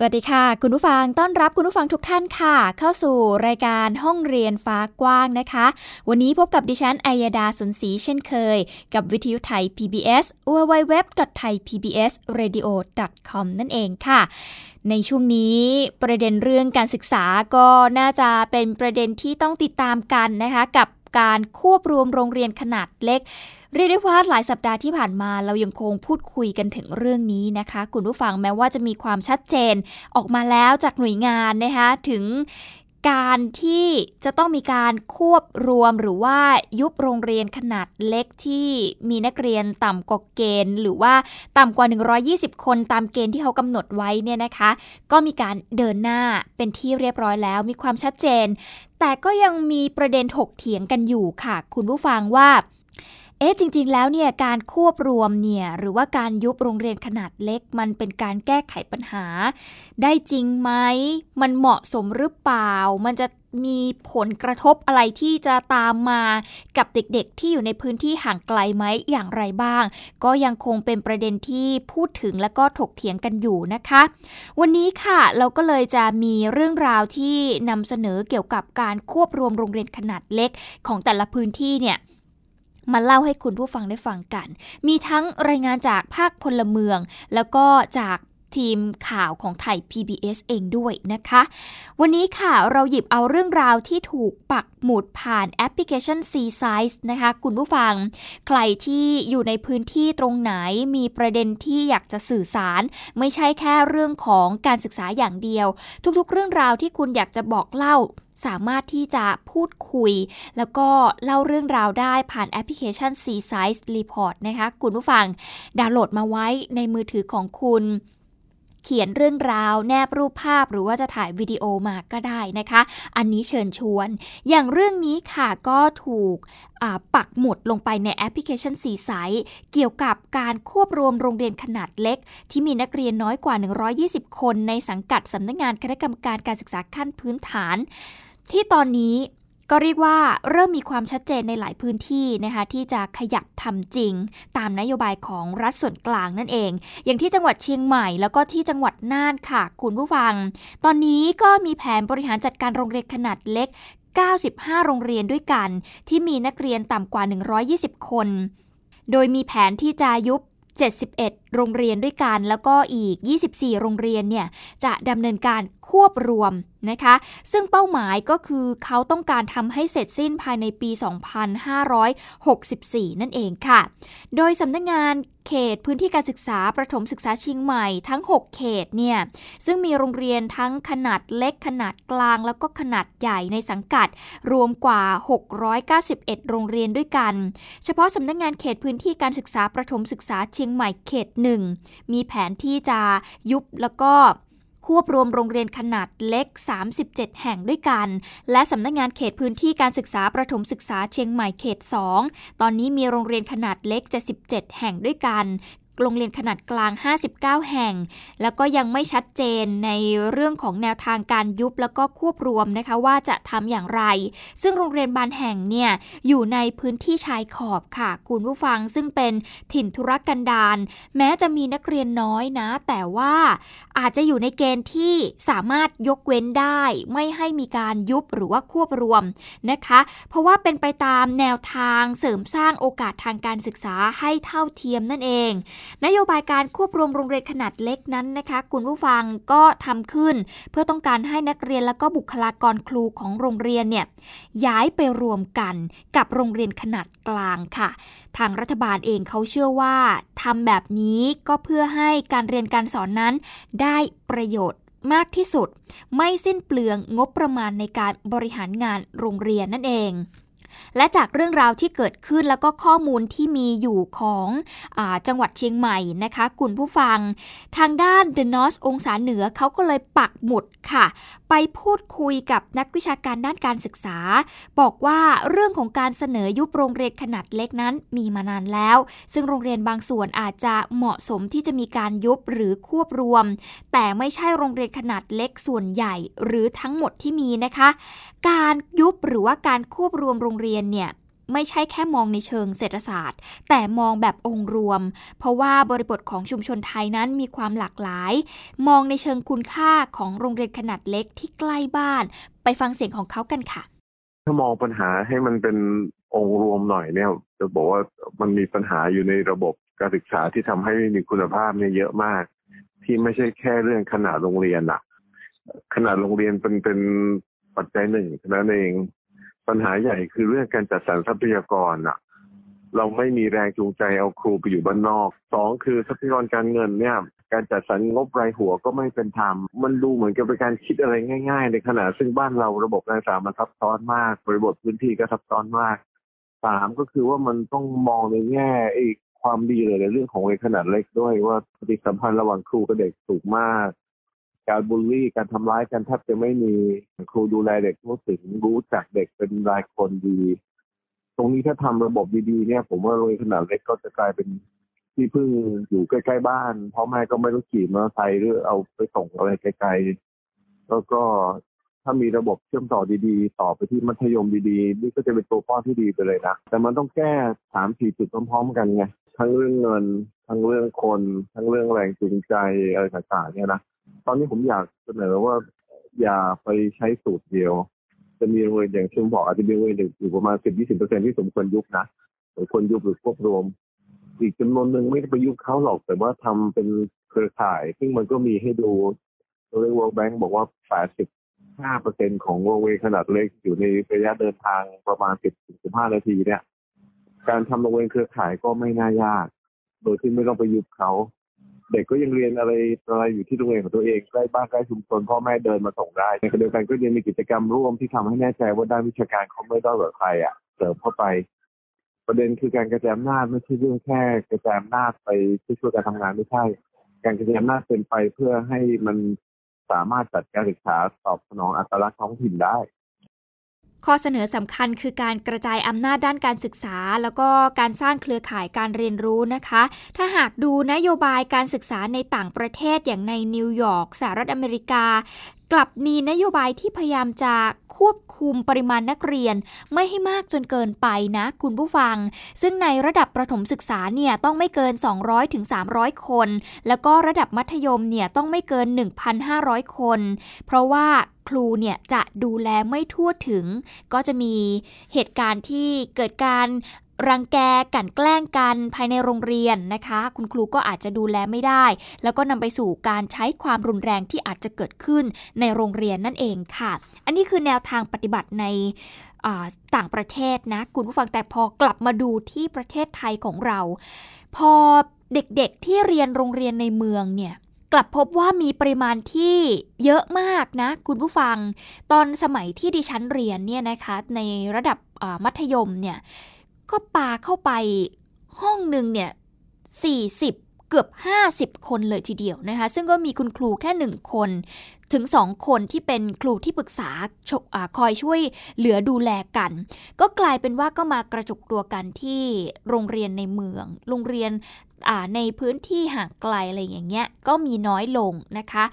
สวัสดีค่ะ คุณผู้ฟังต้อนรับคุณผู้ฟังทุกท่านค่ะ เข้าสู่รายการห้องเรียนฟ้ากว้างนะคะ วันนี้พบกับดิฉันอัยดาสนศรีเช่นเคย กับวิทยุไทย PBS www.thaipbsradio.com นั่นเองค่ะในช่วงนี้ประเด็นเรื่องการศึกษาก็น่าจะเป็นประเด็นที่ต้องติดตามกันนะคะ กับการควบรวมโรงเรียนขนาดเล็ก เรียกได้ว่าหลายสัปดาห์ที่ผ่านมาเรายังคงพูดคุยกันถึงเรื่องนี้นะคะ คุณผู้ฟังแม้ว่าจะมีความชัดเจนออกมาแล้วจากหน่วยงานนะคะถึงการที่จะต้องมีการควบรวมหรือว่ายุบโรงเรียนขนาดเล็กที่มีนักเรียนต่ำกว่าเกณฑ์ หรือว่าต่ำกว่า 120 คนตามเกณฑ์ที่เขากำหนดไว้เนี่ยนะคะ ก็มีการเดินหน้าเป็นที่เรียบร้อยแล้ว มีความชัดเจน แต่ก็ยังมีประเด็นถกเถียงกันอยู่ค่ะ คุณผู้ฟังว่า เอ๊ะจริง ๆ แล้วเนี่ยการควบรวมเนี่ยหรือว่าการยุบโรงเรียนขนาดเล็ก มันเป็นการแก้ไขปัญหา ได้จริงไหมมันเหมาะสมหรือเปล่า มันจะมีผลกระทบอะไรที่จะตามมากับเด็กๆ ที่อยู่ในพื้นที่ห่างไกลไหมอย่างไรบ้าง ก็ยังคงเป็นประเด็นที่พูดถึงและก็ถกเถียงกันอยู่นะคะ วันนี้ค่ะเราก็เลยจะมีเรื่องราวที่นำเสนอเกี่ยวกับการควบรวมโรงเรียนขนาดเล็กของแต่ละพื้นที่เนี่ย มาเล่าให้คุณผู้ฟังได้ฟังกัน มีทั้งรายงานจากภาคพลเมือง แล้วก็จาก ทีมข่าวของไทย PBS เองด้วยนะคะ วันนี้ค่ะเราหยิบเอาเรื่องราวที่ถูกปักหมุดผ่านแอปพลิเคชัน C Size นะคะ คุณผู้ฟัง ใครที่อยู่ในพื้นที่ตรงไหนมีประเด็นที่อยากจะสื่อสาร ไม่ใช่แค่เรื่องของการศึกษาอย่างเดียว ทุกๆ เรื่องราวที่คุณอยากจะบอกเล่าสามารถที่จะพูดคุย แล้วก็เล่าเรื่องราวได้ผ่านแอปพลิเคชัน C Size Report นะคะ คุณผู้ฟังดาวน์โหลดมาไว้ในมือถือของคุณ เขียนเรื่องราว แนบรูปภาพหรือว่าจะถ่ายวิดีโอมาก็ได้นะคะ อันนี้เชิญชวน อย่างเรื่องนี้ค่ะก็ถูกปักหมุดลงไปในแอปพลิเคชันสีไซเกี่ยวกับการควบรวมโรงเรียนขนาดเล็ก ที่มีนักเรียนน้อยกว่า 120 คน ในสังกัดสำนักงงานคณะกรรมการการศึกษาขั้นพื้นฐานที่ตอนนี้ ก็เรียกว่าเริ่มมีความชัดเจนในหลายพื้นที่นะคะที่จะขยับทำจริง ตามนโยบายของรัฐส่วนกลางนั่นเอง อย่างที่จังหวัดเชียงใหม่แล้วก็ที่จังหวัดน่านค่ะ คุณผู้ฟัง ตอนนี้ก็มีแผนบริหารจัดการโรงเรียนขนาดเล็ก 95 โรงเรียนด้วยกัน ที่มีนักเรียนต่ำกว่า 120 คน โดยมีแผนที่จะยุบ71 โรงเรียนด้วยกัน แล้วก็อีก 24 โรงเรียนเนี่ยจะดำเนินการควบรวมนะคะ ซึ่งเป้าหมายก็คือเขาต้องการทำให้เสร็จสิ้นภายในปี 2564 นั่นเองค่ะ โดยสำนักงงานเขตพื้นที่การศึกษาประถมศึกษาเชียงใหม่ทั้ง 6 เขตเนี่ย ซึ่งมีโรงเรียนทั้งขนาดเล็กขนาดกลางแล้วก็ขนาดใหญ่ในสังกัด รวมกว่า 691 โรงเรียนด้วยกัน เฉพาะสำนักงงานเขตพื้นที่การศึกษาประถมศึกษาเชียงใหม่เขตหนึ่งมีแผนที่จะยุบแล้วก็ ควบรวมโรงเรียนขนาดเล็ก 37 แห่งด้วยกัน และสำนักงงานเขตพื้นที่การศึกษาประถมศึกษาเชียงใหม่เขต 2 ตอนนี้มีโรงเรียนขนาดเล็ก 77 แห่งด้วยกัน โรงเรียนขนาดกลาง 59 แห่ง แล้วก็ยังไม่ชัดเจนในเรื่องของแนวทางการยุบแล้วก็ควบรวมนะคะว่าจะทำอย่างไร ซึ่งโรงเรียนบางแห่งเนี่ยอยู่ในพื้นที่ชายขอบค่ะ คุณผู้ฟังซึ่งเป็นถิ่นธุรกันดารแม้จะมีนักเรียนน้อยนะ แต่ว่าอาจจะอยู่ในเกณฑ์ที่สามารถยกเว้นได้ ไม่ให้มีการยุบหรือว่าควบรวมนะคะ เพราะว่าเป็นไปตามแนวทางเสริมสร้างโอกาสทางการศึกษาให้เท่าเทียมนั่นเองนโยบายการควบรวมโรงเรียนขนาดเล็กนั้นนะคะคุณผู้ฟังก็ทำขึ้น เพื่อต้องการให้นักเรียนและก็บุคลากรครูของโรงเรียนเนี่ยย้ายไปรวมกันกับโรงเรียนขนาดกลางค่ะ ทางรัฐบาลเองเขาเชื่อว่าทำแบบนี้ก็เพื่อให้การเรียนการสอนนั้นได้ประโยชน์มากที่สุด ไม่สิ้นเปลืองงบประมาณในการบริหารงานโรงเรียนนั่นเอง และจากเรื่องราวที่เกิดขึ้นแล้วก็ข้อมูลที่มีอยู่ของอจังหวัดเชียงใหม่นะคะคุณผู้ฟัง ทางด้าน The North องศาเหนือเขาก็เลยปักหมุดค่ะ ไปพูดคุยกับนักวิชาการด้านการศึกษา บอกว่าเรื่องของการเสนอยุบโรงเรียนขนาดเล็กนั้นมีมานานแล้ว ซึ่งโรงเรียนบางส่วนอาจจะเหมาะสมที่จะมีการยุบหรือควบรวม แต่ไม่ใช่โรงเรียนขนาดเล็กส่วนใหญ่ หรือทั้งหมดที่มีนะคะ การยุบหรือว่าการควบรวมโรงเรียนเนี่ยไม่ใช่แค่มองในเชิงเศรษฐศาสตร์ แต่มองแบบองค์รวม เพราะว่าบริบทของชุมชนไทยนั้นมีความหลากหลาย มองในเชิงคุณค่าของโรงเรียนขนาดเล็กที่ใกล้บ้าน ไปฟังเสียงของเขากันค่ะ ถ้ามองปัญหาให้มันเป็นองค์รวมหน่อยเนี่ยจะบอกว่ามันมีปัญหาอยู่ในระบบการศึกษาที่ทำให้มีคุณภาพเนี่ยเยอะมาก ที่ไม่ใช่แค่เรื่องขนาดโรงเรียนอะขนาดโรงเรียนเป็นเป็นปัจจัยหนึ่งนั้นเอง ปัญหาใหญ่คือเรื่องการจัดสรรทรัพยากรอะเราไม่มีแรงจูงใจเอาครูไปอยู่บ้านนอกสองคือทรัพยากรการเงินเนี่ย การจัดสรรงบรายหัวก็ไม่เป็นธรรม มันดูเหมือนกับเป็นการคิดอะไรง่าย ๆ ในขณะซึ่งบ้านเราระบบการศึกษามันซับซ้อนมากบริบทพื้นที่ก็ซับซ้อนมากสามก็คือว่ามันต้องมองในแง่อีกความดีเลยในเรื่องของเวขนาดเล็กด้วยว่าปฏิสัมพันธ์ระหว่างครูกับเด็กสูงมาก การบูลลี่การทำร้ายกันแทบจะไม่มีครูดูแลเด็กรู้สึกรู้จักเด็กเป็นรายคนดี ตรงนี้ถ้าทำระบบดีๆเนี่ย ผมว่าโรงเรียนขนาดเล็กก็จะกลายเป็นที่พึ่งอยู่ใกล้ๆบ้านพ่อแม่ก็ไม่ต้องขี่มอเตอร์ไซค์หรือเอาไปส่งอะไรไกลๆแล้วก็ถ้ามีระบบเชื่อมต่อดีๆ ต่อไปที่มัธยมดีๆ นี่ก็จะเป็นตัวป้อนที่ดีไปเลยนะแต่มันต้องแก้สามสี่จุดพร้อมๆกันไงทั้งเรื่องเงิน ทั้งเรื่องคน ทั้งเรื่องแรงจูงใจอะไรต่างๆเนี่ยนะ ตอนนี้ผมอยากเสนอว่าอย่าไปใช้สูตรเดียว จะมีโรงเรียนอย่างเช่นบอกอาจจะมีโรงเรียนอยู่ประมาณสิบยี่สิบเปอร์เซ็นที่สมควรยุบนะสมควรยุบหรือควบรวม อีกจำนวนหนึ่งไม่ได้ไปยุบเขาหรอกแต่ว่าทำเป็นเครือข่าย ซึ่งมันก็มีให้ดูโดย World Bank บอกว่าแปดสิบห้าเปอร์เซ็นของโรงเรียนขนาดเล็กอยู่ในระยะเดินทางประมาณสิบสิบห้านาทีเนี่ย การทำโรงเรียนเครือข่ายก็ไม่น่ายาก โดยที่ไม่ต้องไปยุบเขา เด็กก็ยังเรียนอะไรอะไรอยู่ที่โรงเรียนของตัวเองใกล้บ้านใกล้ชุมชนพ่อแม่เดินมาส่งได้ในขณะเดียวกันก็ยังมีกิจกรรมร่วมที่ทำให้แน่ใจว่าด้านวิชาการเขาไม่ต้องกับใครอะเสริมเข้าไป ประเด็นคือการกระจายอำนาจไม่ใช่เรื่องแค่กระจายอำนาจไปช่วยการทำงานไม่ใช่ การกระจายอำนาจเป็นไปเพื่อให้มันสามารถจัดการศึกษาตอบสนองอัตลักษณ์ท้องถิ่นได้ ข้อเสนอสำคัญคือการกระจายอำนาจด้านการศึกษา แล้วก็การสร้างเครือข่ายการเรียนรู้นะคะ ถ้าหากดูนโยบายการศึกษาในต่างประเทศอย่างในนิวยอร์กสหรัฐอเมริกา กลับมีนโยบายที่พยายามจะควบคุมปริมาณนักเรียน ไม่ให้มากจนเกินไปนะคุณผู้ฟัง ซึ่งในระดับประถมศึกษาเนี่ยต้องไม่เกิน 200ถึง300 คน แล้วก็ระดับมัธยมเนี่ยต้องไม่เกิน 1,500 คน เพราะว่าครูเนี่ยจะดูแลไม่ทั่วถึง ก็จะมีเหตุการณ์ที่เกิดการ รังแกกันแกล้งกันภายในโรงเรียนนะคะ คุณครูก็อาจจะดูแลไม่ได้ แล้วก็นำไปสู่การใช้ความรุนแรงที่อาจจะเกิดขึ้นในโรงเรียนนั่นเองค่ะ อันนี้คือแนวทางปฏิบัติในต่างประเทศนะ คุณผู้ฟังแต่พอกลับมาดูที่ประเทศไทยของเรา พอเด็กๆที่เรียนโรงเรียนในเมืองเนี่ยกลับพบว่ามีปริมาณที่เยอะมากนะ คุณผู้ฟัง ตอนสมัยที่ดิฉันเรียนเนี่ยนะคะในระดับมัธยมเนี่ย ก็ปาเข้าไปห้องหนึ่งเนี่ย40 เกือบ 50 คนเลยทีเดียวนะคะ ซึ่งก็มีคุณครูแค่หนึ่งคนถึงสองคนที่เป็นครูที่ปรึกษาคอยช่วยเหลือดูแลกัน ก็กลายเป็นว่าก็มากระจุกตัวกันที่โรงเรียนในเมือง โรงเรียนในพื้นที่ห่างไกลอะไรอย่างเงี้ยก็มีน้อยลงนะคะ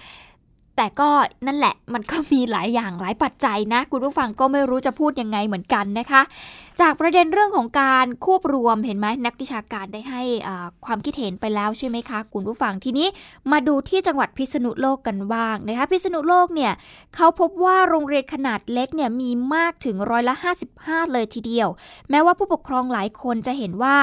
แต่ก็นั่นแหละมันก็มีหลายอย่างหลายปัจจัยนะ คุณผู้ฟังก็ไม่รู้จะพูดยังไงเหมือนกันนะคะ จากประเด็นเรื่องของการควบรวมเห็นไหมนักวิชาการได้ให้ความคิดเห็นไปแล้วใช่ไหมคะคุณผู้ฟังทีนี้มาดูที่จังหวัดพิษณุโลกกันบ้างนะคะพิษณุโลกเนี่ยเขาพบว่าโรงเรียนขนาดเล็กเนี่ยมีมากถึงร้อยละ 55 เลยทีเดียว แม้ว่าผู้ปกครองหลายคนจะเห็นว่า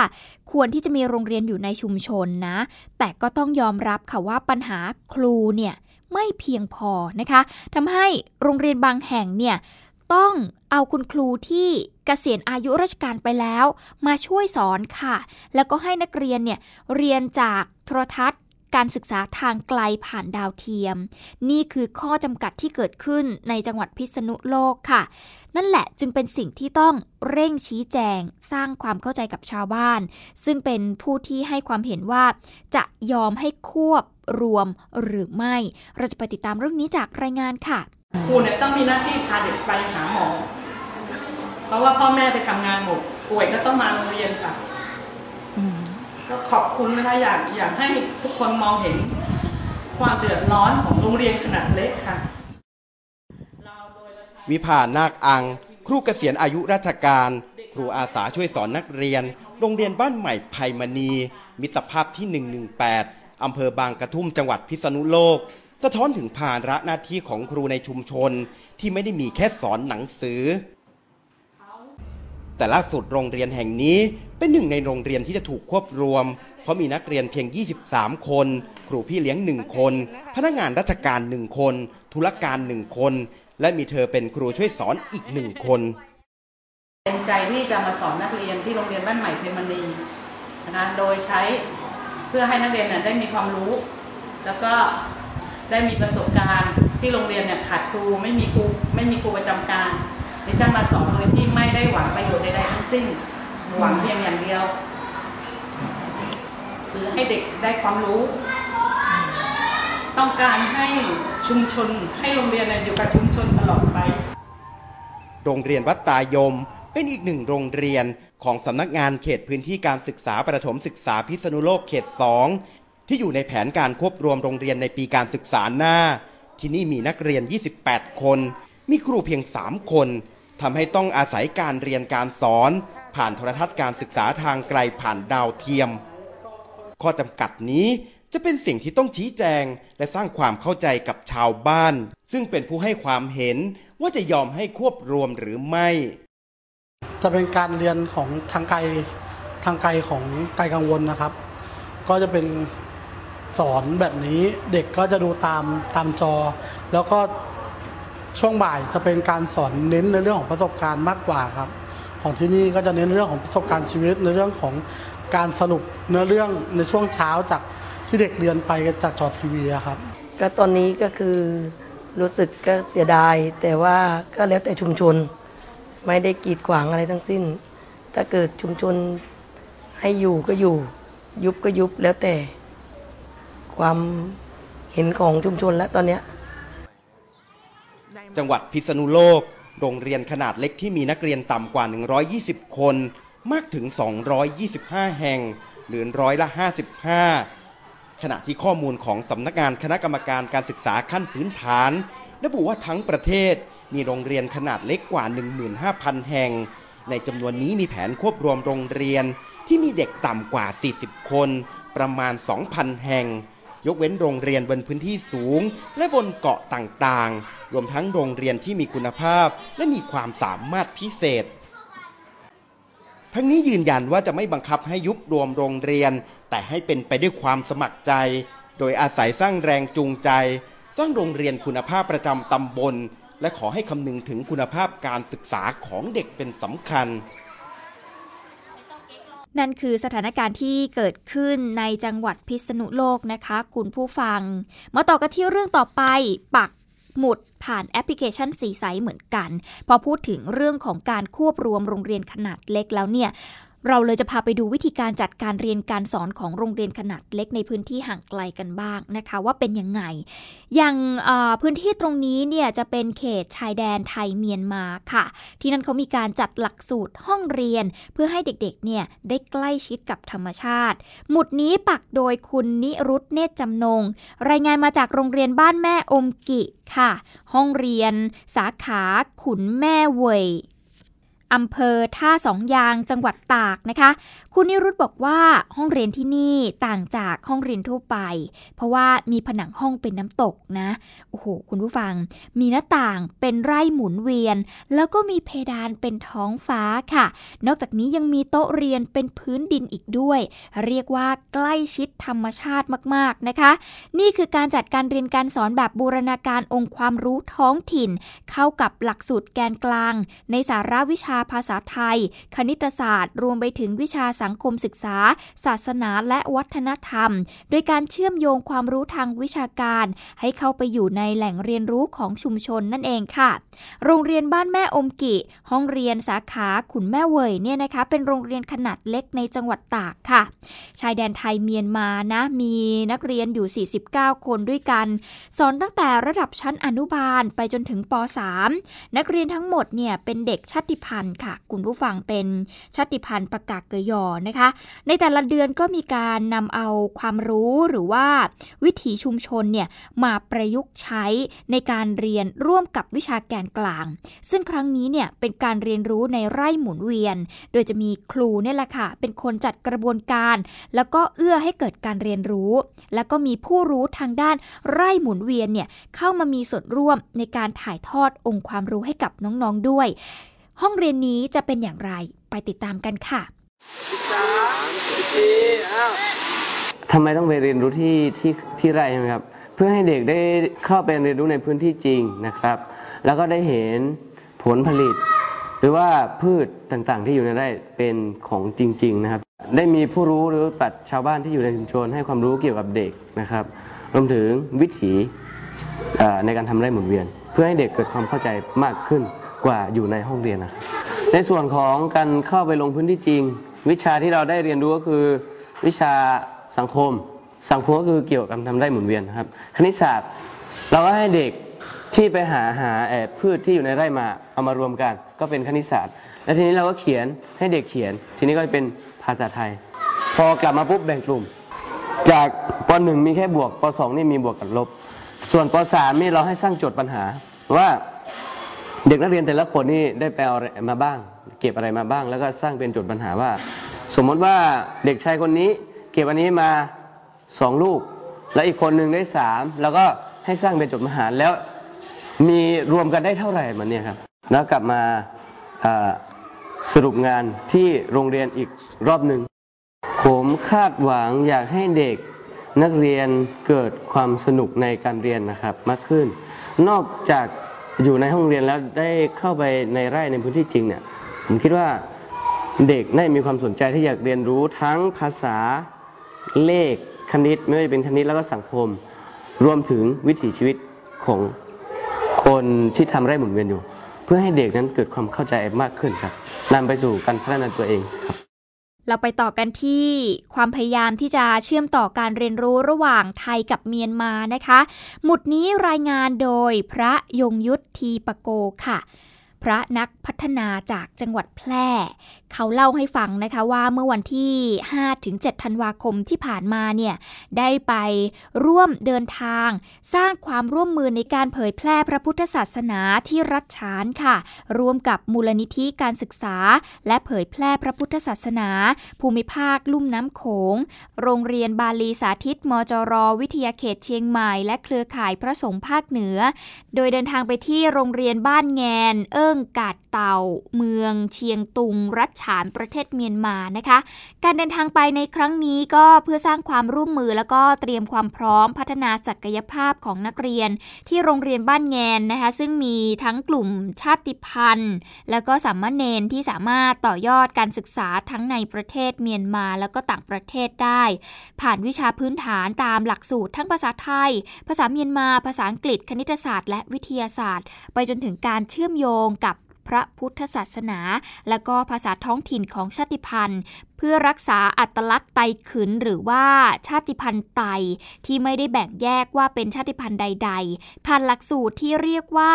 ควรที่จะมีโรงเรียนอยู่ในชุมชนนะ แต่ก็ต้องยอมรับค่ะว่าปัญหาครูเนี่ย ไม่เพียงพอนะคะทำให้โรงเรียนบางแห่งเนี่ยต้องเอาคุณครูที่เกษียณอายุราชการไปแล้ว มาช่วยสอนค่ะ แล้วก็ให้นักเรียนเนี่ยเรียนจากโทรทัศน์ การศึกษาทางไกลผ่านดาวเทียม นี่คือข้อจำกัดที่เกิดขึ้นในจังหวัดพิษณุโลกค่ะ นั่นแหละจึงเป็นสิ่งที่ต้องเร่งชี้แจง สร้างความเข้าใจกับชาวบ้าน ซึ่งเป็นผู้ที่ให้ความเห็นว่าจะยอมให้ควบรวมหรือไม่ เราจะไปติดตามเรื่องนี้จากรายงานค่ะครูเนี่ยต้องมีหน้าที่พาเด็กไปหาหมอ เพราะว่าพ่อแม่ไปทำงานหมดป่วยก็ต้องมาโรงเรียนค่ะ ก็ขอบคุณนะคะอยากอยากให้ทุกคนมองเห็นความเดือดร้อนของโรงเรียนขนาดเล็กค่ะ วิภานาคอัง ครูเกษียณอายุราชการ ครูอาสาช่วยสอนนักเรียน โรงเรียนบ้านใหม่ไพมณี มิตรภาพที่ 118 อำเภอบางกระทุ่มจังหวัดพิษณุโลก สะท้อนถึงภาระหน้าที่ของครูในชุมชน ที่ไม่ได้มีแค่สอนหนังสือ แต่ล่าสุดโรงเรียนแห่งนี้เป็นหนึ่งในโรงเรียนที่จะถูกควบรวม เพราะมีนักเรียนเพียง 23 คน ครูพี่เลี้ยงหนึ่งคน พนักงานราชการหนึ่งคน ธุรการหนึ่งคน และมีเธอเป็นครูช่วยสอนอีกหนึ่งคนเป็นใจที่จะมาสอนนักเรียนที่โรงเรียนบ้านใหม่เพมณีนะคะโดยใช้เพื่อให้นักเรียนเนี่ยได้มีความรู้ แล้วก็ได้มีประสบการณ์ที่โรงเรียนเนี่ยขาดครูไม่มีครูไม่มีครูประจำการ ดิฉันมาสอนโดยที่ไม่ได้หวังประโยชน์ใดๆทั้งสิ้น หวังเพียงอย่างเดียว คือให้เด็กได้ความรู้ ต้องการให้ชุมชนให้โรงเรียนอยู่กับชุมชนตลอดไป โรงเรียนวัดตายมเป็นอีกหนึ่งโรงเรียนของสำนักงานเขตพื้นที่การศึกษาประถมศึกษาพิษณุโลกเขต 2 ที่อยู่ในแผนการควบรวมโรงเรียนในปีการศึกษาหน้า ที่นี่มีนักเรียน 28 คน มีครูเพียง 3 คน ทำให้ต้องอาศัยการเรียนการสอน ผ่านโทรทัศน์การศึกษาทางไกลผ่านดาวเทียม ข้อจำกัดนี้จะเป็นสิ่งที่ต้องชี้แจง และสร้างความเข้าใจกับชาวบ้าน ซึ่งเป็นผู้ให้ความเห็นว่าจะยอมให้ควบรวมหรือไม่ จะเป็นการเรียนของทางไกลทางไกลของไกลกังวลนะครับ ก็จะเป็นสอนแบบนี้เด็กก็จะดูตามตามจอ แล้วก็ ช่วงบ่ายจะเป็นการสอนเน้นในเรื่องของประสบการณ์มากกว่าครับ ของที่นี่ก็จะเน้นเรื่องของประสบการณ์ชีวิตในเรื่องของการสรุปเนื้อเรื่องในช่วงเช้าจากที่เด็กเรียนไปจากจอทีวีครับ ก็ตอนนี้ก็คือรู้สึกก็เสียดาย แต่ว่าก็แล้วแต่ชุมชน ไม่ได้กีดขวางอะไรทั้งสิ้น ถ้าเกิดชุมชนให้อยู่ก็อยู่ ยุบก็ยุบแล้วแต่ ความเห็นของชุมชนแล้วตอนเนี้ย จังหวัดพิษณุโลก โรงเรียนขนาดเล็กที่มีนักเรียนต่ำกว่า 120 คน มากถึง 225 แห่ง หรือร้อยละ 55 ขณะที่ข้อมูลของสำนักงานคณะกรรมการการศึกษาขั้นพื้นฐาน ระบุว่าทั้งประเทศมีโรงเรียนขนาดเล็กกว่า 15,000 แห่ง ในจำนวนนี้มีแผนควบรวมโรงเรียนที่มีเด็กต่ำกว่า 40 คน ประมาณ 2,000 แห่ง ยกเว้นโรงเรียนบนพื้นที่สูง และบนเกาะต่างๆ รวมทั้งโรงเรียนที่มีคุณภาพ และมีความสามารถพิเศษ ทั้งนี้ยืนยันว่าจะไม่บังคับให้ยุบรวมโรงเรียน แต่ให้เป็นไปด้วยความสมัครใจ โดยอาศัยสร้างแรงจูงใจ สร้างโรงเรียนคุณภาพประจำตำบล และขอให้คำนึงถึงคุณภาพการศึกษาของเด็กเป็นสำคัญนั่นคือสถานการณ์ที่เกิดขึ้นในจังหวัดพิษณุโลกนะคะ คุณผู้ฟัง มาต่อกันที่เรื่องต่อไปปัก หมุดผ่านแอปพลิเคชันสีใสเหมือนกัน พอพูดถึงเรื่องของการควบรวมโรงเรียนขนาดเล็กแล้วเนี่ย เราเลยจะพาไปดูวิธีการจัดการเรียนการสอนของโรงเรียนขนาดเล็กในพื้นที่ห่างไกลกันบ้างนะคะ ว่าเป็นยังไง อย่างพื้นที่ตรงนี้เนี่ยจะเป็นเขตชายแดนไทยเมียนมาค่ะ ที่นั่นเขามีการจัดหลักสูตรห้องเรียน เพื่อให้เด็กๆเนี่ยได้ใกล้ชิดกับธรรมชาติ หมุดนี้ปักโดยคุณนิรุตเนตรจำนง รายงานมาจากโรงเรียนบ้านแม่อมกิค่ะ ห้องเรียน สาขาขุนแม่เวย อำเภอท่าสองยางจังหวัดตากนะคะ คุณนิรุตบอกว่าห้องเรียนที่นี่ต่างจากห้องเรียนทั่วไป เพราะว่ามีผนังห้องเป็นน้ำตกนะโอ้โหคุณผู้ฟัง มีหน้าต่างเป็นไร่หมุนเวียน แล้วก็มีเพดานเป็นท้องฟ้าค่ะ นอกจากนี้ยังมีโต๊ะเรียนเป็นพื้นดินอีกด้วย เรียกว่าใกล้ชิดธรรมชาติมากๆนะคะ นี่คือการจัดการเรียนการสอนแบบบูรณาการองค์ความรู้ท้องถิ่น เข้ากับหลักสูตรแกนกลาง ในสาระวิชาภาษาไทย คณิตศาสตร์ รวมไปถึงวิชาสังคมศึกษา ศาสนาและวัฒนธรรม โดยการเชื่อมโยงความรู้ทางวิชาการ ให้เข้าไปอยู่ในแหล่งเรียนรู้ของชุมชนนั่นเองค่ะ โรงเรียนบ้านแม่อมกิ ห้องเรียนสาขาขุนแม่เวยเนี่ยนะคะ เป็นโรงเรียนขนาดเล็กในจังหวัดตากค่ะ ชายแดนไทยเมียนมานะ มีนักเรียนอยู่ 49 คนด้วยกัน สอนตั้งแต่ระดับชั้นอนุบาลไปจนถึงป .3 นักเรียนทั้งหมดเนี่ยเป็นเด็กชาติพันธุ์ค่ะคุณผู้ฟังเป็นชาติพันธุ์ประกาศเกยอนะคะ ในแต่ละเดือนก็มีการนำเอาความรู้หรือว่าวิถีชุมชนเนี่ยมาประยุกต์ใช้ในการเรียนร่วมกับวิชาแกนกลาง ซึ่งครั้งนี้เนี่ยเป็นการเรียนรู้ในไร่หมุนเวียน โดยจะมีครูเนี่ยแหละค่ะ เป็นคนจัดกระบวนการ แล้วก็เอื้อให้เกิดการเรียนรู้ แล้วก็มีผู้รู้ทางด้านไร่หมุนเวียนเนี่ยเข้ามามีส่วนร่วมในการถ่ายทอดองค์ความรู้ให้กับน้องๆด้วย ห้องเรียนนี้จะเป็นอย่างไรไปติดตามกันค่ะสามสี่ห้าทำไมต้องไปเรียนรู้ที่ที่ที่ไรใช่ไหมครับ เพื่อให้เด็กได้เข้าไปเรียนรู้ในพื้นที่จริงนะครับ แล้วก็ได้เห็นผลผลิต หรือว่าพืชต่างๆ ที่อยู่ในไร่เป็นของจริง ๆ นะครับ ได้มีผู้รู้หรือปัดชาวบ้านที่อยู่ในชุมชนให้ความรู้เกี่ยวกับเด็กนะครับรวมถึงวิถีในการทำไร่หมุนเวียน เพื่อให้เด็กเกิดความเข้าใจมากขึ้น กว่าอยู่ในห้องเรียนนะครับในส่วนของการเข้าไปลงพื้นที่จริง วิชาที่เราได้เรียนรู้ก็คือวิชาสังคม สังคมก็คือเกี่ยวกับการทำไร่หมุนเวียนนะครับ คณิตศาสตร์เราก็ให้เด็กที่ไปหาหาเอ่อพืชที่อยู่ในไร่มาเอามารวมกัน ก็เป็นคณิตศาสตร์ แล้วทีนี้เราก็เขียนให้เด็กเขียน ทีนี้ก็เป็นภาษาไทย พอกลับมาปุ๊บแบ่งกลุ่ม จากป .1 มีแค่บวกป .2 นี่มีบวกกับลบ ส่วนป .3 นี่เราให้สร้างโจทย์ปัญหาว่า เด็กนักเรียนแต่ละคนนี่ได้แปลอะไรมาบ้าง เก็บอะไรมาบ้าง แล้วก็สร้างเป็นโจทย์ปัญหาว่า สมมติว่าเด็กชายคนนี้ เก็บอันนี้มาสองลูก แล้วอีกคนหนึ่งได้สามแล้วก็ให้สร้างเป็นโจทย์ปัญหาแล้วมีรวมกันได้เท่าไหร่มันเนี่ยครับแล้วกลับมาสรุปงานที่โรงเรียนอีกรอบหนึ่งผมคาดหวังอยากให้เด็กนักเรียนเกิดความสนุกในการเรียนนะครับมากขึ้น นอกจาก อยู่ในห้องเรียนแล้วได้เข้าไปในไร่ในพื้นที่จริงเนี่ยผมคิดว่าเด็กได้มีความสนใจที่อยากเรียนรู้ทั้งภาษาเลขคณิตไม่ว่าจะเป็นคณิตแล้วก็สังคม รวมถึงวิถีชีวิตของคนที่ทำไร่หมุนเวียนอยู่ เพื่อให้เด็กนั้นเกิดความเข้าใจมากขึ้นครับนำไปสู่การพัฒนาตัวเองครับ เราไปต่อกันที่ความพยายามที่จะเชื่อมต่อการเรียนรู้ระหว่างไทยกับเมียนมานะคะ หมุดนี้รายงานโดยพระยงยุทธทีปโกค่ะ พระนักพัฒนาจากจังหวัดแพร่ เขาเล่าให้ฟังนะคะว่าเมื่อวันที่ 5-7 ธันวาคมที่ผ่านมาเนี่ยได้ไปร่วมเดินทาง สร้างความร่วมมือในการเผยแพร่พระพุทธศาสนาที่รัฐฉานค่ะร่วมกับมูลนิธิการศึกษา และเผยแพร่พระพุทธศาสนา ภูมิภาคลุ่มน้ำโขง โรงเรียนบาลีสาธิตมจร วิทยาเขตเชียงใหม่ และเครือข่ายพระสงฆ์ภาคเหนือ โดยเดินทางไปที่โรงเรียนบ้านแงน เอิ้งกาดเต่า เมืองเชียงตุง รัฐฉานประเทศเมียนมานะคะ การเดินทางไปในครั้งนี้ก็เพื่อสร้างความร่วมมือแล้วก็เตรียมความพร้อมพัฒนาศักยภาพของนักเรียน ที่โรงเรียนบ้านแงนนะคะ ซึ่งมีทั้งกลุ่มชาติพันธุ์ แล้วก็สามเณรที่สามารถต่อยอดการศึกษาทั้งในประเทศเมียนมาแล้วก็ต่างประเทศได้ ผ่านวิชาพื้นฐานตามหลักสูตรทั้งภาษาไทย ภาษาเมียนมา ภาษาอังกฤษ คณิตศาสตร์ และวิทยาศาสตร์ ไปจนถึงการเชื่อมโยง พระพุทธศาสนา และก็ภาษาท้องถิ่นของชาติพันธุ์ พื่อรักษาอัตลักษณ์ไตขืนหรือว่าชาติพันธุ์ไตที่ไม่ได้แบ่งแยกว่าเป็นชาติพันธุ์ใด ๆ ผ่านหลักสูตรที่เรียกว่า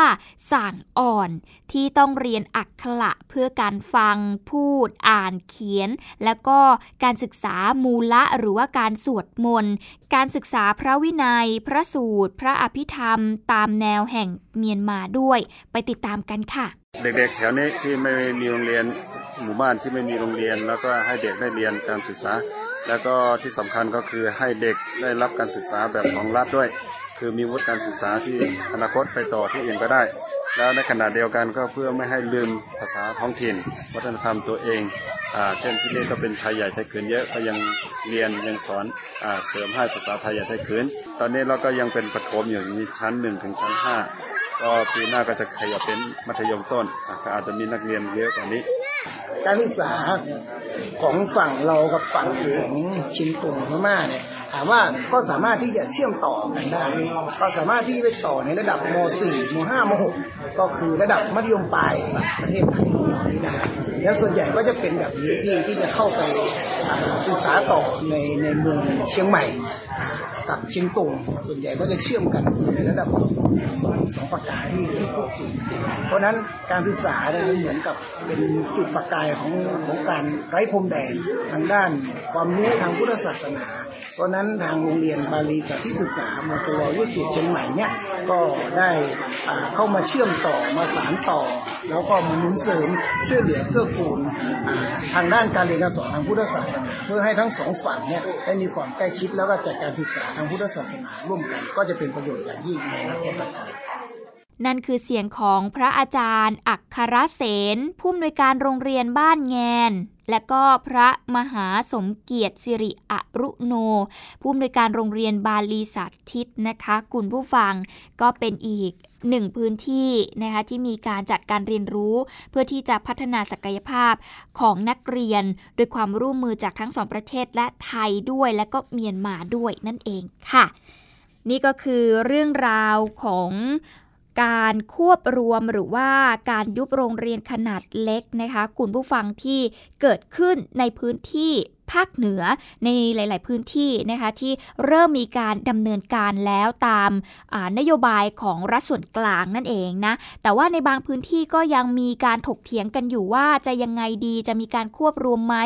สั่งอ่อน ที่ต้องเรียนอักขระเพื่อการฟัง พูด อ่านเขียน แล้วก็การศึกษามูละหรือว่าการสวดมนต์การศึกษาพระวินัย พระสูตร พระอภิธรรม ตามแนวแห่งเมียนมาด้วย ไปติดตามกันค่ะ เด็กๆ แถวนี้ที่ไม่มีโรงเรียน หมู่บ้านที่ไม่มีโรงเรียน แล้วก็ให้เด็กได้เรียนการศึกษา แล้วก็ที่สำคัญก็คือให้เด็กได้รับการศึกษาแบบของรัฐด้วย คือมีวุฒิการศึกษาที่อนาคตไปต่อที่อื่นก็ได้ แล้วในขณะเดียวกันก็เพื่อไม่ให้ลืมภาษาท้องถิ่น วัฒนธรรมตัวเองอ่าเช่นที่นี่ก็เป็นไทยใหญ่ไทยขืนเยอะก็ยังเรียนยังสอนอ่าเสริมให้ภาษาไทยใหญ่ไทยขืนตอนนี้เราก็ยังเป็นประถมอยู่มีชั้นหนึ่งถึงชั้นห้าก็ปีหน้าก็จะขยับเป็นมัธยมต้น อาจจะมีนักเรียนเยอะกว่านี้ การศึกษาของฝั่งเรากับฝั่งของชินตุงพม่าเนี่ยถามว่าก็สามารถที่จะเชื่อมต่อกันได้ ก็สามารถที่ไปต่อในระดับม .4 ม .5 ม .6 ก็คือระดับมัธยมปลายประเทศไทย แล้วส่วนใหญ่ก็จะเป็นแบบนี้ที่ที่จะเข้าไปศึกษาต่อในในเมืองเชียงใหม่กับเชียงตุงส่วนใหญ่ก็จะเชื่อมกันในระดับสองสองประการที่ที่พูดถึงเพราะฉะนั้นการศึกษาเนี่ยมันเหมือนกับเป็นจุดประกายของของการไร้พรมแดนทางด้านความรู้ทางพุทธศาสนา เพราะนั้นทางโรงเรียนบาลีสาธิตศึกษามตววิจิตรเชียงใหม่เนี่ยก็ได้เข้ามาเชื่อมต่อมาสานต่อ แล้วก็มาหนุนเสริมช่วยเหลือเกื้อกูลทางด้านการเรียนการสอนทางพุทธศาสนาเพื่อให้ทั้งสองฝั่งเนี่ยได้มีความใกล้ชิดแล้วก็จัดการศึกษาทางพุทธศาสนาร่วมกัน ก็จะเป็นประโยชน์อย่างยิ่งในอนาคตต่อไปนั่นคือเสียงของพระอาจารย์ อัครเสนผู้อำนวยการโรงเรียนบ้านแงน และก็พระมหาสมเกียรติสิริอรุโน ผู้อำนวยการโรงเรียนบาลีสาธิตนะคะคุณผู้ฟังก็เป็นอีกหนึ่งพื้นที่นะคะที่มีการจัดการเรียนรู้ เพื่อที่จะพัฒนาศักยภาพของนักเรียน โดยความร่วมมือจากทั้งสองประเทศและไทยด้วยและก็เมียนมาด้วยนั่นเองค่ะ นี่ก็คือเรื่องราวของ การควบรวมหรือว่าการยุบโรงเรียนขนาดเล็กนะคะคุณผู้ฟังที่เกิดขึ้นในพื้นที่ภาคเหนือในหลาย ๆ พื้นที่นะคะที่เริ่มมีการดำเนินการแล้วตามนโยบายของรัฐส่วนกลางนั่นเองนะแต่ว่าในบางพื้นที่ก็ยังมีการถกเถียงกันอยู่ว่าจะยังไงดีจะมีการควบรวมไหม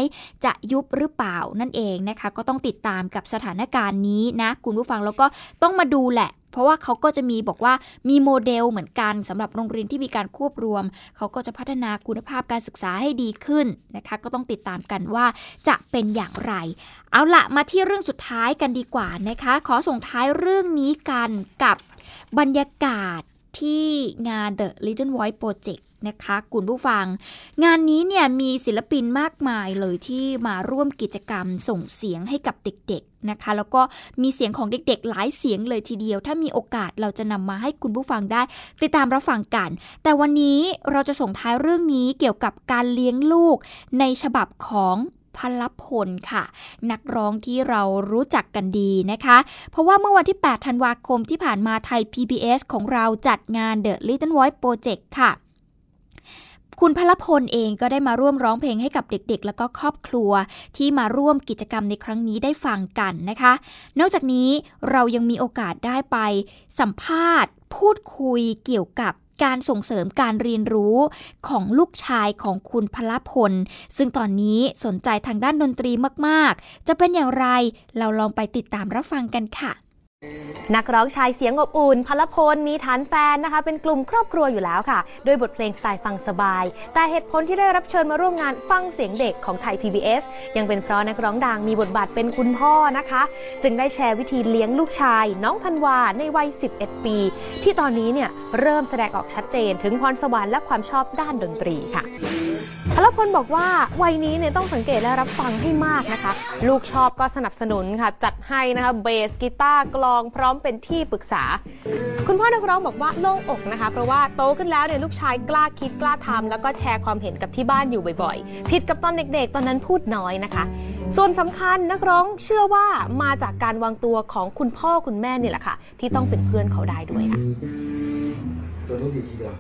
จะยุบหรือเปล่านั่นเองนะคะก็ต้องติดตามกับสถานการณ์นี้นะคุณผู้ฟังแล้วก็ต้องมาดูแหละ เพราะว่าเขาก็จะมีบอกว่ามีโมเดลเหมือนกันสำหรับโรงเรียนที่มีการควบรวม เขาก็จะพัฒนาคุณภาพการศึกษาให้ดีขึ้นนะคะ ก็ต้องติดตามกันว่าจะเป็นอย่างไร เอาละมาที่เรื่องสุดท้ายกันดีกว่านะคะ ขอส่งท้ายเรื่องนี้กันกับบรรยากาศที่งาน The Little White Project นะคะคุณผู้ฟัง งานนี้เนี่ยมีศิลปินมากมายเลยที่มาร่วมกิจกรรมส่งเสียงให้กับเด็กๆนะคะ แล้วก็มีเสียงของเด็กๆ หลายเสียงเลยทีเดียว ถ้ามีโอกาสเราจะนำมาให้คุณผู้ฟังได้ ติดตามรับฟังกัน แต่วันนี้เราจะส่งท้ายเรื่องนี้เกี่ยวกับการเลี้ยงลูกในฉบับของพลพลค่ะ นักร้องที่เรารู้จักกันดีนะคะ เพราะว่าเมื่อวันที่ 8 ธันวาคมที่ผ่านมาไทย PBS ของเราจัดงาน The Little Voice Project ค่ะ คุณพลพลเองก็ได้มาร่วมร้องเพลงให้กับเด็กๆ แล้วก็ครอบครัวที่มาร่วมกิจกรรมในครั้งนี้ได้ฟังกันนะคะ นอกจากนี้เรายังมีโอกาสได้ไปสัมภาษณ์ พูดคุยเกี่ยวกับการส่งเสริมการเรียนรู้ของลูกชายของคุณพลพล ซึ่งตอนนี้สนใจทางด้านดนตรีมากๆ จะเป็นอย่างไรเราลองไปติดตามรับฟังกันค่ะ นักร้องชายเสียงอบอุ่นพลพลมีฐานแฟนนะคะ เป็นกลุ่มครอบครัวอยู่แล้วค่ะโดยบทเพลงสไตล์ฟังสบาย แต่เหตุผลที่ได้รับเชิญมาร่วมงานฟังเสียงเด็กของไทย PBS ยังเป็นเพราะนักร้องดังมีบทบาทเป็นคุณพ่อนะคะ จึงได้แชร์วิธีเลี้ยงลูกชาย น้องธันวาในวัย 11 ปี ที่ตอนนี้เนี่ยเริ่มแสดงออกชัดเจนถึงพรสวรรค์และความชอบด้านดนตรีค่ะ พลพลบอกว่าวัยนี้เนี่ยต้องสังเกตและรับฟังให้มากนะคะ ลูกชอบก็สนับสนุนค่ะ จัดให้นะคะเบสกีตาร์กลองพร้อมเป็นที่ปรึกษา คุณพ่อนักร้องบอกว่าโล่งอกนะคะ เพราะว่าโตขึ้นแล้วเนี่ยลูกชายกล้าคิดกล้าทำแล้วก็แชร์ความเห็นกับที่บ้านอยู่บ่อยๆ ผิดกับตอนเด็กๆ ตอนนั้นพูดน้อยนะคะ ส่วนสำคัญนักร้องเชื่อว่ามาจากการวางตัวของคุณพ่อคุณแม่นี่แหละค่ะ ที่ต้องเป็นเพื่อนเขาได้ด้วยค่ะ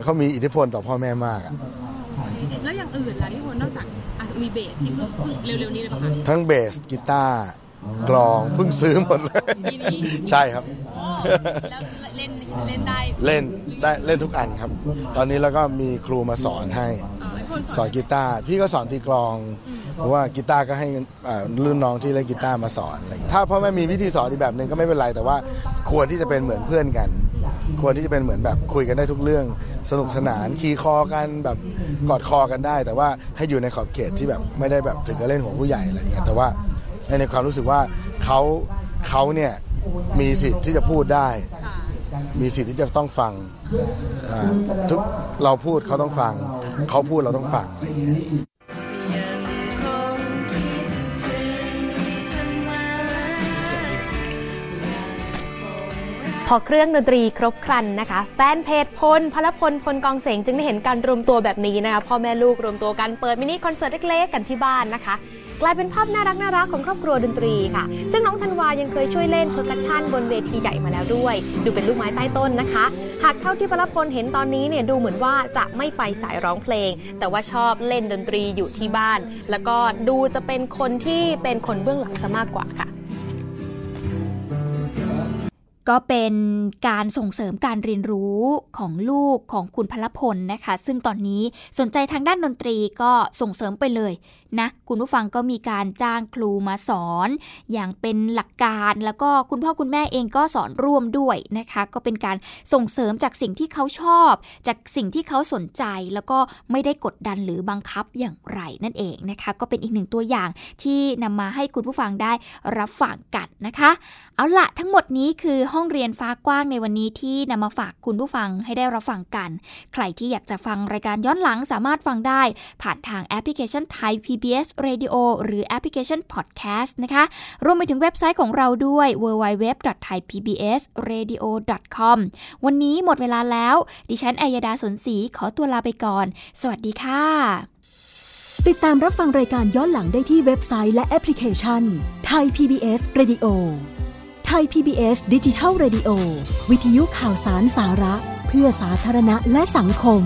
เขามีอิทธิพลต่อพ่อแม่มากอะ แล้วอย่างอื่นล่ะที่คนนอกจากอะมีเบสที่เพิ่งเพิ่งเร็วๆนี้เลยป่ะคะทั้งเบสกีตาร์กลองเพิ่งซื้อหมดเลยใช่ครับแล้วเล่นเล่นได้เล่นได้เล่นทุกอันครับ ตอนนี้แล้วก็มีครูมาสอนให้สอนกีตาร์พี่ก็สอนตีกลองเพราะว่ากีตาร์ก็ให้อ่ารุ่นน้องที่เล่นกีตาร์มาสอนอะไรอย่างเงี้ยถ้าพ่อแม่มีวิธีสอนอีกแบบหนึ่งก็ไม่เป็นไรแต่ว่าควรที่จะเป็นเหมือนเพื่อนกัน ควรที่จะเป็นเหมือนแบบคุยกันได้ทุกเรื่อง สนุกสนานขี่คอกันแบบกอดคอกันได้ แต่ว่าให้อยู่ในขอบเขตที่แบบไม่ได้แบบถึงกับเล่นหัวผู้ใหญ่อะไรเงี้ยแต่ว่าในในความรู้สึกว่าเขาเขาเนี่ยมีสิทธิ์ที่จะพูดได้ มีสิทธิ์ที่จะต้องฟังทุกเราพูดเขาต้องฟัง เขาพูดเราต้องฟังอะไรอย่างเงี้ย อเครื่องดนตรีครบครันนะคะ แฟนเพจพลพลพลพลกองเสงจึงได้เห็นการรวมตัวแบบนี้นะคะพ่อแม่ลูกรวมตัวกันเปิดมินิคอนเสิร์ตเล็กๆกันที่บ้านนะคะ กลายเป็นภาพน่ารักน่ารักของครอบครัวดนตรีค่ะ ซึ่งน้องธันวายังเคยช่วยเล่น percussion บนเวทีใหญ่มาแล้วด้วย ดูเป็นลูกไม้ใต้ต้นนะคะ หากเท่าที่พลพลเห็นตอนนี้เนี่ยดูเหมือนว่าจะไม่ไปสายร้องเพลง แต่ว่าชอบเล่นดนตรีอยู่ที่บ้าน แล้วก็ดูจะเป็นคนที่เป็นคนเบื้องหลังซะมากกว่าค่ะ ก็เป็นการส่งเสริมการเรียนรู้ของลูกของคุณพลพลนะคะ ซึ่งตอนนี้สนใจทางด้านดนตรีก็ส่งเสริมไปเลย นะคุณผู้ฟังก็มีการจ้างครูมาสอน อย่างเป็นหลักการแล้วก็คุณพ่อคุณแม่เองก็สอนร่วมด้วยนะคะ ก็เป็นการส่งเสริมจากสิ่งที่เขาชอบ จากสิ่งที่เขาสนใจแล้วก็ไม่ได้กดดันหรือบังคับอย่างไรนั่นเองนะคะ ก็เป็นอีกหนึ่งตัวอย่างที่นำมาให้คุณผู้ฟังได้รับฟังกันนะคะ เอาละทั้งหมดนี้คือห้องเรียนฟ้ากว้างในวันนี้ที่นำมาฝากคุณผู้ฟังให้ได้รับฟังกัน ใครที่อยากจะฟังรายการย้อนหลังสามารถฟังได้ผ่านทางแอปพลิเคชันไทย PBS Radio หรือแอปพลิเคชัน Podcast นะคะ รวมไปถึงเว็บไซต์ของเราด้วย www.thaipbsradio.com วันนี้หมดเวลาแล้ว ดิฉันอัยดาสนศรีขอตัวลาไปก่อน สวัสดีค่ะ ติดตามรับฟังรายการย้อนหลังได้ที่เว็บไซต์และแอปพลิเคชันไทย PBS Radio Thai PBS Digital Radio วิทยุข่าวสารสาระ เพื่อสาธารณะและสังคม